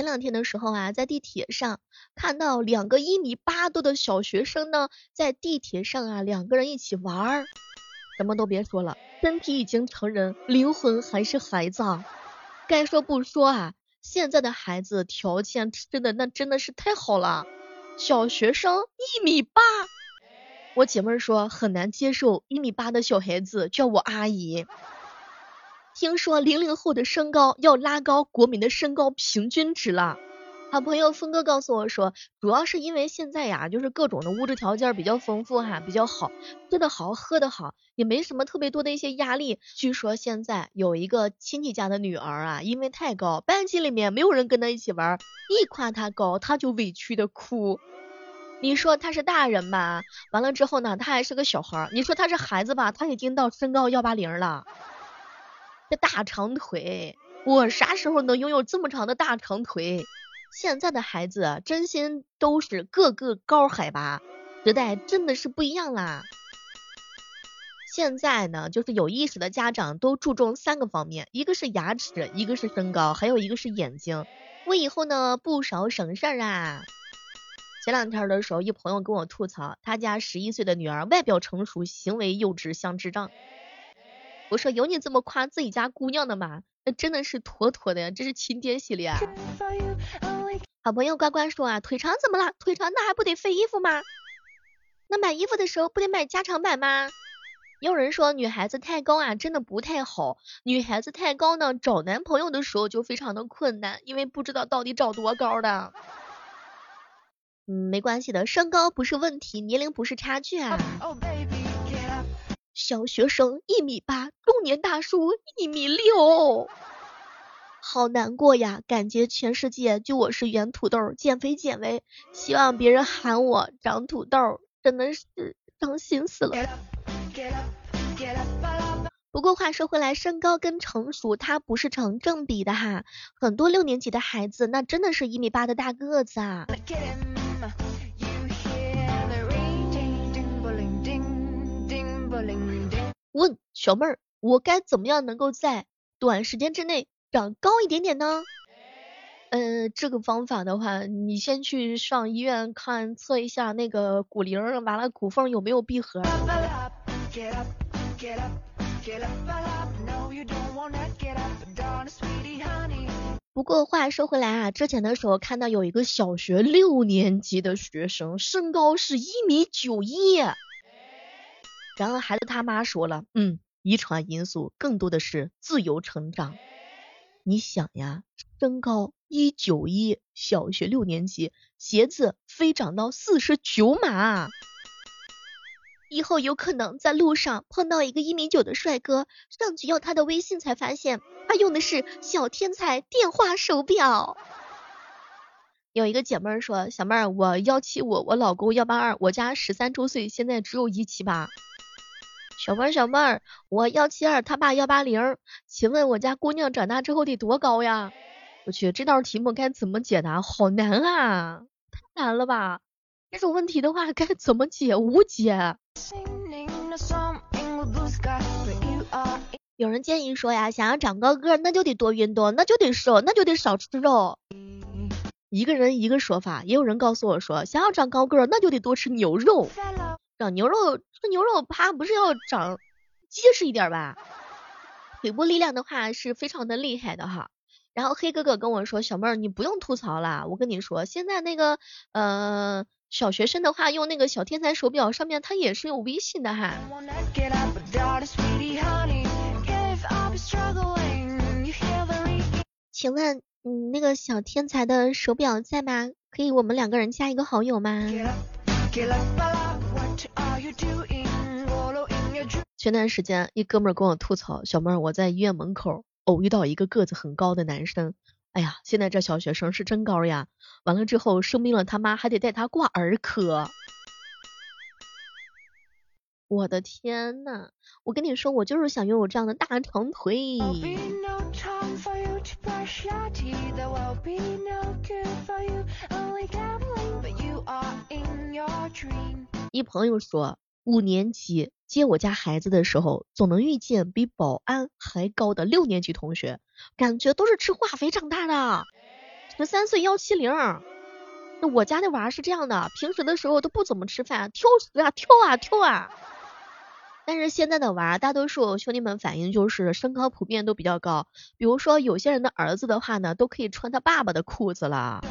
前两天的时候啊，在地铁上看到两个一米八多的小学生呢，在地铁上啊，两个人一起玩儿，什么都别说了，身体已经成人，灵魂还是孩子。啊该说不说啊，现在的孩子条件真的那真的是太好了，小学生一米八，我姐妹说很难接受一米八的小孩子叫我阿姨。听说零零后的身高要拉高国民的身高平均值了。好朋友峰哥告诉我说，主要是因为现在呀，就是各种的物质条件比较丰富哈，比较好，吃的好，喝的好，也没什么特别多的一些压力。据说现在有一个亲戚家的女儿啊，因为太高，班级里面没有人跟她一起玩，一夸她高，她就委屈的哭。你说她是大人吧，完了之后呢，她还是个小孩儿。你说她是孩子吧，她已经到身高幺八零了。这大长腿，我啥时候能拥有这么长的大长腿？现在的孩子真心都是个个高海拔，时代真的是不一样啦。现在呢，就是有意识的家长都注重三个方面，一个是牙齿，一个是身高，还有一个是眼睛，为以后呢不少省事儿啊。前两天的时候，一朋友跟我吐槽，他家十一岁的女儿外表成熟，行为幼稚，像智障。我说有你这么夸自己家姑娘的吗？那真的是妥妥的呀，这是亲爹系列啊。好朋友乖乖说啊，腿长怎么了？腿长那还不得费衣服吗？那买衣服的时候不得买加长版吗？也有人说女孩子太高啊，真的不太好。女孩子太高呢，找男朋友的时候就非常的困难，因为不知道到底找多高的。嗯，没关系的，身高不是问题，年龄不是差距啊。小学生一米八，年大叔一米六，好难过呀！感觉全世界就我是圆土豆，减肥减肥，希望别人喊我长土豆，真的是伤心死了。不过话说回来，身高跟成熟它不是成正比的哈，很多六年级的孩子那真的是一米八的大个子啊。问小妹儿，我该怎么样能够在短时间之内长高一点点呢？呃，这个方法的话，你先去上医院看测一下那个骨龄，完了骨缝有没有闭合。不过话说回来啊，之前的时候看到有一个小学六年级的学生，身高是一米九一。然后孩子他妈说了，嗯，遗传因素更多的是自由成长。你想呀，身高一九一，小学六年级，鞋子飞长到四十九码，以后有可能在路上碰到一个一米九的帅哥，上去要他的微信，才发现他用的是小天才电话手表。有一个姐妹说，小妹儿，我幺七五，我老公幺八二，我家十三周岁，现在只有一七八。小妹儿，小妹儿，我幺七二，他爸幺八零，请问我家姑娘长大之后得多高呀？我去，这道题目该怎么解答？好难啊，太难了吧？这种问题的话该怎么解？无解。有人建议说呀，想要长高个儿，那就得多运动，那就得瘦，那就得少吃肉。一个人一个说法，也有人告诉我说，想要长高个儿，那就得多吃牛肉。长牛肉，这牛肉趴不是要长结实一点吧？腿部力量的话是非常的厉害的哈。然后黑哥哥跟我说，小妹儿你不用吐槽了，我跟你说，现在那个呃小学生的话用那个小天才手表上面它也是有微信的哈。请问你那个小天才的手表在吗？可以我们两个人加一个好友吗？前段时间，一哥们儿跟我吐槽，小妹儿，我在医院门口偶遇到一个个子很高的男生，哎呀，现在这小学生是真高呀！完了之后生病了，他妈还得带他挂儿科。我的天呐，我跟你说，我就是想拥有这样的大长腿。一朋友说，五年级接我家孩子的时候，总能遇见比保安还高的六年级同学，感觉都是吃化肥长大的。十三岁幺七零。那我家那娃是这样的，平时的时候都不怎么吃饭，挑食啊，挑啊挑啊。但是现在的娃，大多数兄弟们反映就是身高普遍都比较高，比如说有些人的儿子的话呢，都可以穿他爸爸的裤子了。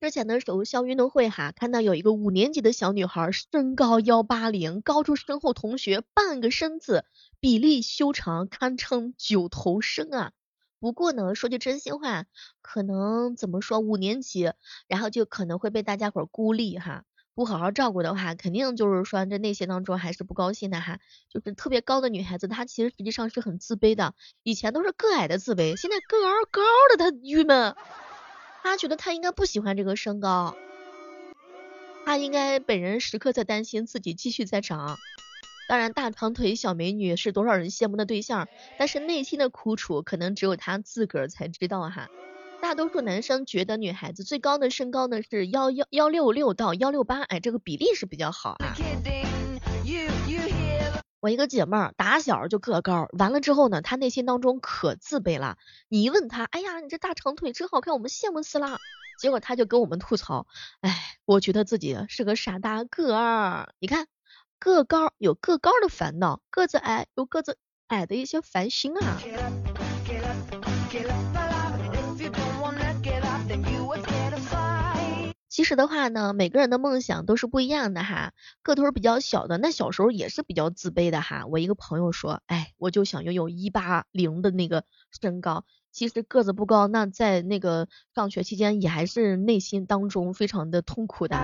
之前的时候，校运动会哈，看到有一个五年级的小女孩，身高幺八零，高出身后同学半个身子，比例修长，堪称九头身啊。不过呢，说句真心话，可能怎么说，五年级，然后就可能会被大家伙孤立哈，不好好照顾的话，肯定就是说这内心当中还是不高兴的哈。就是特别高的女孩子，她其实实际上是很自卑的，以前都是个矮的自卑，现在个儿高的她郁闷，她觉得她应该不喜欢这个身高，她应该本人时刻在担心自己继续在长。当然，大长腿小美女是多少人羡慕的对象，但是内心的苦楚可能只有她自个儿才知道哈。多数男生觉得女孩子最高的身高呢是幺幺幺六六到幺六八，哎，这个比例是比较好啊。我一个姐妹儿打小就个高，完了之后呢，她内心当中可自卑了。你一问她，哎呀，你这大长腿真好看，我们羡慕死了。结果她就跟我们吐槽，哎，我觉得自己是个傻大个儿。你看。个高有个高的烦恼，个子矮有个子矮的一些烦心啊。其实的话呢，每个人的梦想都是不一样的哈。个头比较小的，那小时候也是比较自卑的哈。我一个朋友说，哎，我就想拥有一八零的那个身高。其实个子不高，那在那个上学期间也还是内心当中非常的痛苦的。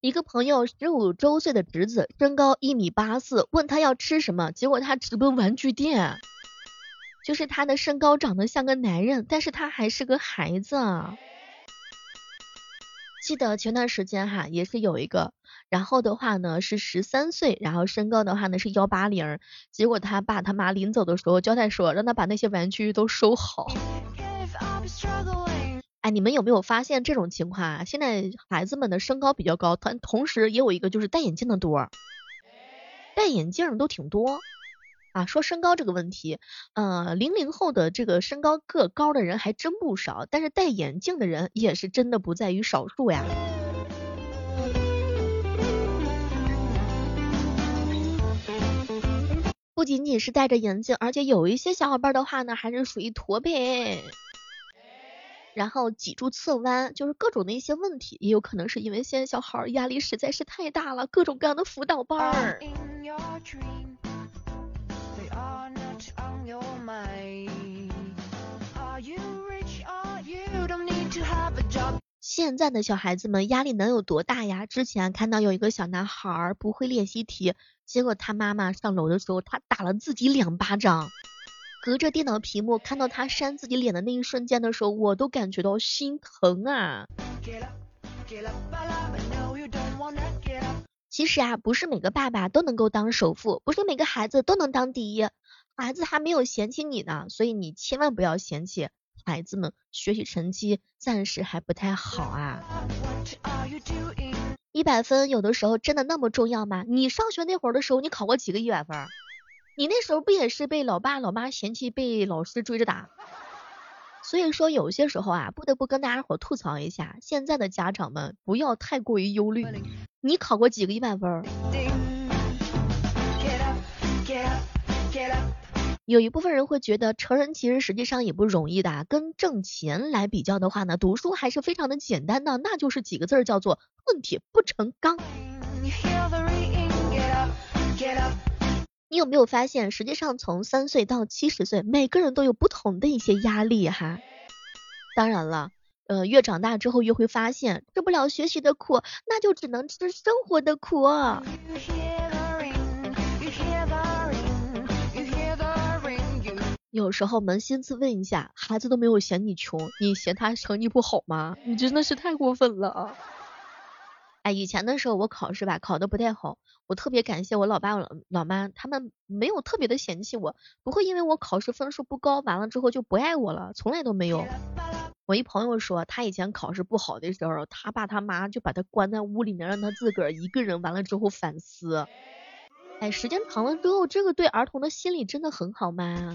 一个朋友十五周岁的侄子，身高一米八四，问他要吃什么，结果他直奔玩具店。就是他的身高长得像个男人，但是他还是个孩子。记得前段时间哈，也是有一个，然后的话呢是十三岁，然后身高的话呢是幺八零，结果他爸他妈临走的时候交代说，让他把那些玩具都收好。你们有没有发现这种情况啊？现在孩子们的身高比较高，但同时也有一个就是戴眼镜的多，戴眼镜都挺多。啊，说身高这个问题，呃，零零后的这个身高个高的人还真不少，但是戴眼镜的人也是真的不在于少数呀。不仅仅是戴着眼镜，而且有一些小伙伴的话呢，还是属于驼背，然后脊柱侧弯，就是各种的一些问题，也有可能是因为现在小孩压力实在是太大了，各种各样的辅导班儿。现在的小孩子们压力能有多大呀？之前看到有一个小男孩不会练习题，结果他妈妈上楼的时候，他打了自己两巴掌。隔着电脑屏幕看到他扇自己脸的那一瞬间的时候，我都感觉到心疼啊。其实啊，不是每个爸爸都能够当首富，不是每个孩子都能当第一。孩子还没有嫌弃你呢，所以你千万不要嫌弃孩子们学习成绩暂时还不太好啊。一百分有的时候真的那么重要吗？你上学那会儿的时候，你考过几个一百分？你那时候不也是被老爸老妈嫌弃，被老师追着打？所以说有些时候啊，不得不跟大家伙吐槽一下，现在的家长们不要太过于忧虑。你考过几个一百分？有一部分人会觉得成人其实实际上也不容易的，跟挣钱来比较的话呢，读书还是非常的简单的，那就是几个字儿叫做恨铁不成钢。你有没有发现，实际上从三岁到七十岁，每个人都有不同的一些压力哈。当然了，呃，越长大之后越会发现，吃不了学习的苦，那就只能吃生活的苦。有时候扪心自问一下，孩子都没有嫌你穷，你嫌他成绩不好吗？你真的是太过分了。哎，以前的时候我考试吧考的不太好，我特别感谢我老爸老老妈，他们没有特别的嫌弃我，不会因为我考试分数不高，完了之后就不爱我了，从来都没有。我一朋友说，他以前考试不好的时候，他爸他妈就把他关在屋里面，让他自个儿一个人完了之后反思。哎，时间长了之后，这个对儿童的心理真的很好吗？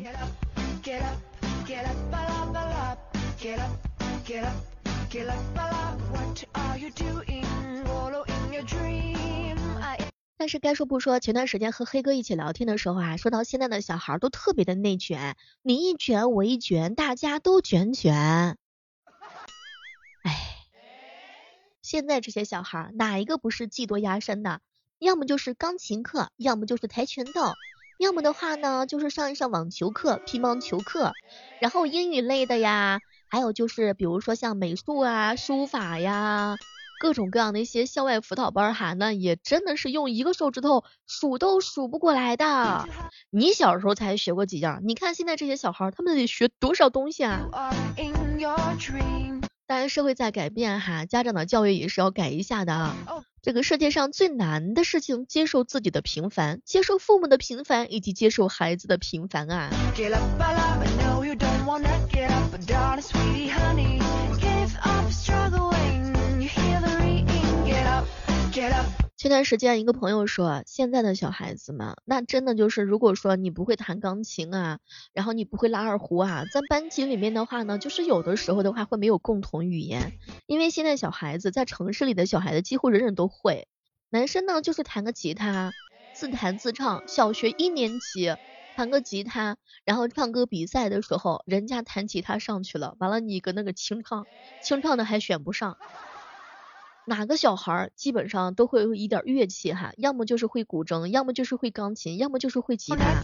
但是该说不说，前段时间和黑哥一起聊天的时候啊，说到现在的小孩都特别的内卷，你一卷我一卷，大家都卷卷。哎，现在这些小孩哪一个不是技多压身的？要么就是钢琴课，要么就是跆拳道，要么的话呢，就是上一上网球课、乒乓球课，然后英语类的呀。还有就是，比如说像美术啊、书法呀，各种各样的一些校外辅导班哈，那也真的是用一个手指头数都数不过来的。你小时候才学过几样，你看现在这些小孩，他们得学多少东西啊？当然，社会在改变哈，家长的教育也是要改一下的啊。这个世界上最难的事情，接受自己的平凡，接受父母的平凡，以及接受孩子的平凡啊。前段时间一个朋友说，现在的小孩子们，那真的就是，如果说你不会弹钢琴啊，然后你不会拉二胡啊，在班级里面的话呢，就是有的时候的话会没有共同语言，因为现在小孩子在城市里的小孩子几乎人人都会，男生呢就是弹个吉他，自弹自唱，小学一年级。弹个吉他，然后唱歌比赛的时候，人家弹吉他上去了，完了你搁那个清唱，清唱的还选不上。哪个小孩基本上都会有一点乐器哈，要么就是会古筝，要么就是会钢琴，要么就是会吉他，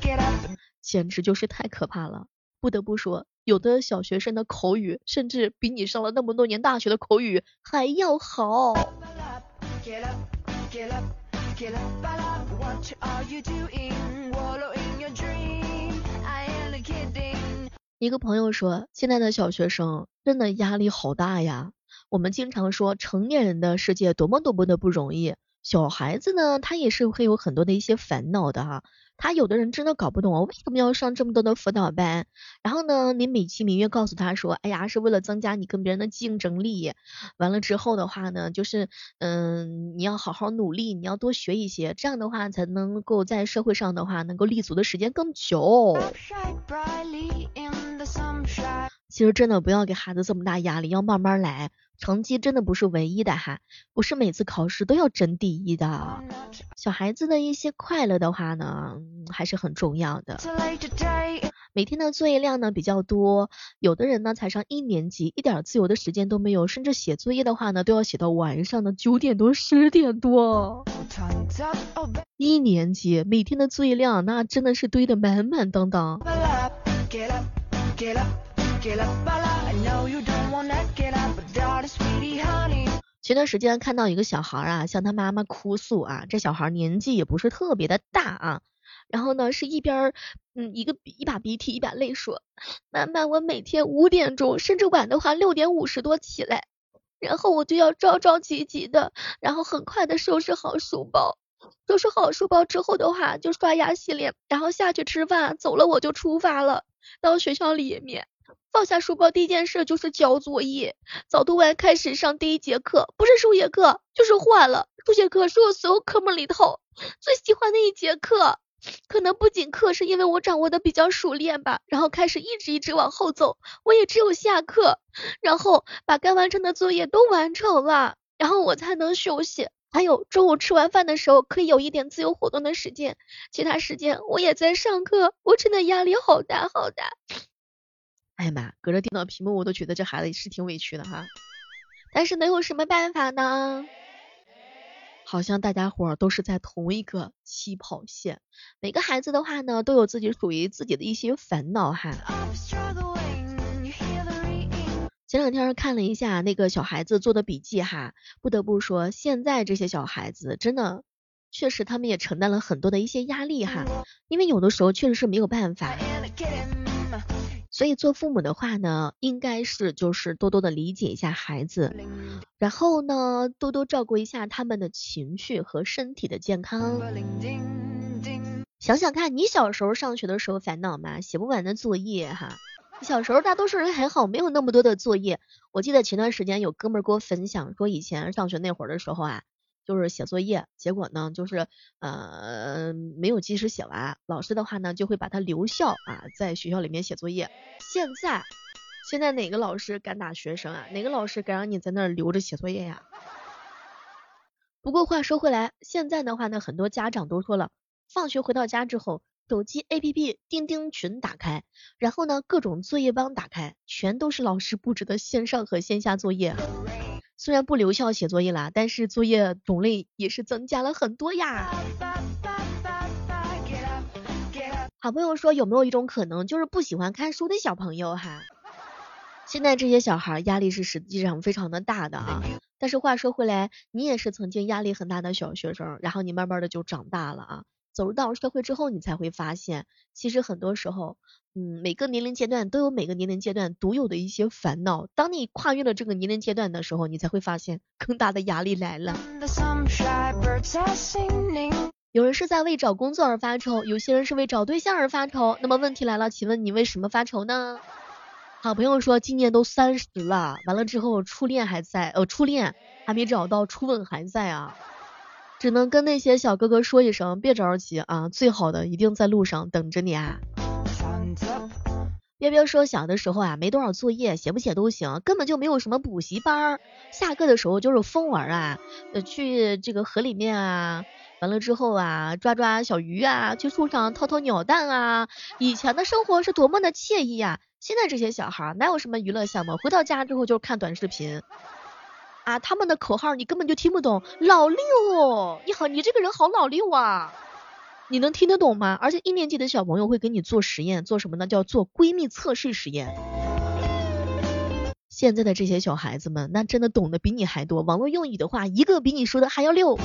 简直就是太可怕了。不得不说，有的小学生的口语，甚至比你上了那么多年大学的口语还要好。一个朋友说，现在的小学生真的压力好大呀。我们经常说，成年人的世界多么多么的不容易。小孩子呢，他也是会有很多的一些烦恼的哈。他有的人真的搞不懂啊，为什么要上这么多的辅导班？然后呢，你美其名曰告诉他说，哎呀，是为了增加你跟别人的竞争力。完了之后的话呢，就是嗯，你要好好努力，你要多学一些，这样的话才能够在社会上的话能够立足的时间更久。其实真的不要给孩子这么大压力，要慢慢来。成绩真的不是唯一的哈，不是每次考试都要争第一的。小孩子的一些快乐的话呢，还是很重要的。每天的作业量呢比较多，有的人呢才上一年级，一点自由的时间都没有，甚至写作业的话呢都要写到晚上的九点多、十点多。一年级每天的作业量那真的是堆得满满当当。前段时间看到一个小孩啊，向他妈妈哭诉啊，这小孩年纪也不是特别的大啊，然后呢是一边嗯一个一把鼻涕一把泪说，妈妈我每天五点钟甚至晚的话六点五十多起来，然后我就要着着急急的，然后很快的收拾好书包，收拾好书包之后的话就刷牙洗脸，然后下去吃饭，走了我就出发了，到学校里面。放下书包，第一件事就是交作业。早读完，开始上第一节课，不是数学课，就是换了。数学课是我所有科目里头最喜欢的一节课，可能不仅课是因为我掌握的比较熟练吧。然后开始一直一直往后走，我也只有下课，然后把该完成的作业都完成了，然后我才能休息。还有中午吃完饭的时候，可以有一点自由活动的时间，其他时间我也在上课，我真的压力好大好大。哎呀妈，隔着电脑屏幕我都觉得这孩子是挺委屈的哈，但是能有什么办法呢？好像大家伙都是在同一个起跑线，每个孩子的话呢都有自己属于自己的一些烦恼哈。前两天看了一下那个小孩子做的笔记哈，不得不说现在这些小孩子真的确实他们也承担了很多的一些压力哈，因为有的时候确实是没有办法。所以做父母的话呢，应该是就是多多的理解一下孩子，然后呢，多多照顾一下他们的情绪和身体的健康。想想看你小时候上学的时候烦恼吗？写不完的作业哈。小时候大多数人还好，没有那么多的作业。我记得前段时间有哥们儿给我分享说，以前上学那会儿的时候啊。就是写作业，结果呢，就是呃没有及时写完，老师的话呢就会把他留校啊，在学校里面写作业。现在现在哪个老师敢打学生啊？哪个老师敢让你在那儿留着写作业呀？不过话说回来，现在的话呢，很多家长都说了，放学回到家之后，手机 APP 钉钉群打开，然后呢各种作业帮打开，全都是老师布置的线上和线下作业。虽然不留校写作业了，但是作业种类也是增加了很多呀。好朋友说有没有一种可能，就是不喜欢看书的小朋友哈？现在这些小孩压力是实际上非常的大的啊。但是话说回来，你也是曾经压力很大的小学生，然后你慢慢的就长大了啊。走入到社会之后，你才会发现，其实很多时候，嗯，每个年龄阶段都有每个年龄阶段独有的一些烦恼。当你跨越了这个年龄阶段的时候，你才会发现更大的压力来了。有人是在为找工作而发愁，有些人是为找对象而发愁。那么问题来了，请问你为什么发愁呢？好朋友说，今年都三十了，完了之后初恋还在，呃，初恋还没找到，初吻还在啊。只能跟那些小哥哥说一声，别着急啊，最好的一定在路上等着你啊。彪彪说小的时候啊，没多少作业，写不写都行，根本就没有什么补习班，下课的时候就是疯玩啊，呃，去这个河里面啊，完了之后啊，抓抓小鱼啊，去树上掏掏鸟蛋啊，以前的生活是多么的惬意啊，现在这些小孩哪有什么娱乐项目，回到家之后就是看短视频。啊，他们的口号你根本就听不懂。老六，你好，你这个人好老六啊，你能听得懂吗？而且一年级的小朋友会给你做实验，做什么呢？叫做闺蜜测试实验。现在的这些小孩子们，那真的懂得比你还多。网络用语的话，一个比你说的还要溜。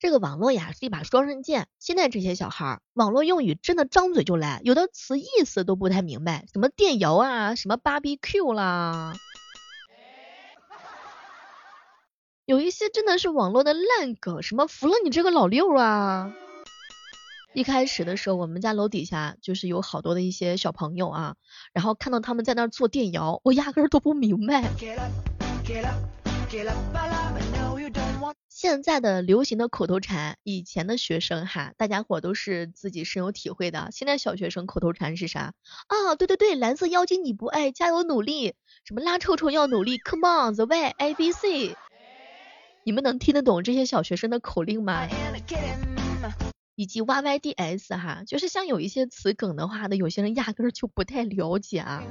这个网络呀是一把双刃剑，现在这些小孩儿网络用语真的张嘴就来，有的词意思都不太明白，什么电摇啊，什么芭比 Q 啦，有一些真的是网络的烂梗，什么服了你这个老六啊！一开始的时候，我们家楼底下就是有好多的一些小朋友啊，然后看到他们在那做电摇，我压根都不明白。现在的流行的口头禅，以前的学生哈，大家伙都是自己深有体会的。现在小学生口头禅是啥？啊，对对对，蓝色妖精你不爱，加油努力，什么拉臭臭要努力，Come on the way A B C，你们能听得懂这些小学生的口令吗？以及 Y Y D S 哈，就是像有一些词梗的话呢，有些人压根儿就不太了解啊。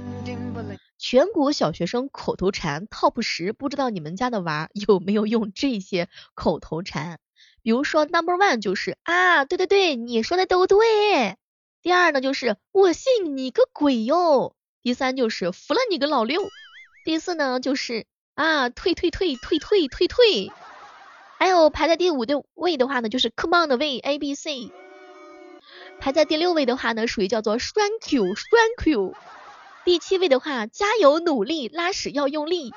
全国小学生口头禅 Top 十，不知道你们家的娃有没有用这些口头禅？比如说 Number One 就是啊，对对对，你说的都对。第二呢就是我信你个鬼哟。第三就是服了你个老六。第四呢就是啊，退退退退退退退。还有排在第五的位的话呢，就是 Come on 的位 A B C。排在第六位的话呢，属于叫做 Thank you，Thank you。第七位的话，加油努力，拉屎要用力，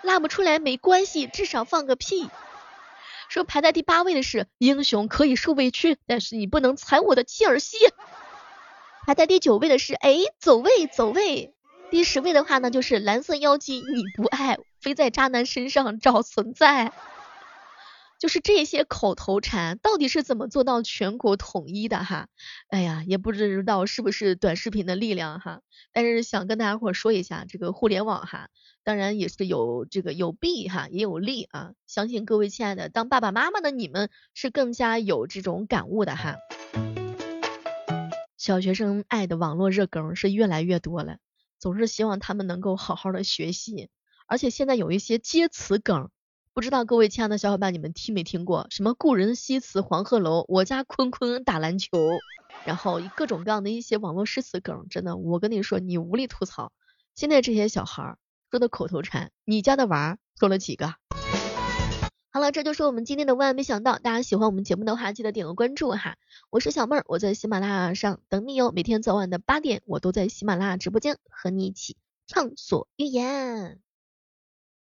拉不出来没关系，至少放个屁。说排在第八位的是英雄可以受委屈，但是你不能踩我的切尔西。排在第九位的是哎，走位走位。第十位的话呢，就是蓝色妖姬你不爱，非在渣男身上找存在。就是这些口头禅到底是怎么做到全国统一的哈？哎呀，也不知道是不是短视频的力量哈。但是想跟大家伙说一下，这个互联网哈，当然也是有这个有弊哈，也有利啊。相信各位亲爱的当爸爸妈妈的你们是更加有这种感悟的哈。小学生爱的网络热梗是越来越多了，总是希望他们能够好好的学习，而且现在有一些接词梗。不知道各位亲爱的小伙伴，你们听没听过什么故人西辞黄鹤楼，我家坤坤打篮球，然后各种各样的一些网络诗词梗，真的，我跟你说，你无力吐槽。现在这些小孩儿说的口头禅，你家的娃说了几个？好了，这就是我们今天的万万没想到。大家喜欢我们节目的话，记得点个关注哈。我是小妹儿，我在喜马拉雅上等你哟。每天早晚的八点，我都在喜马拉雅直播间和你一起畅所欲言。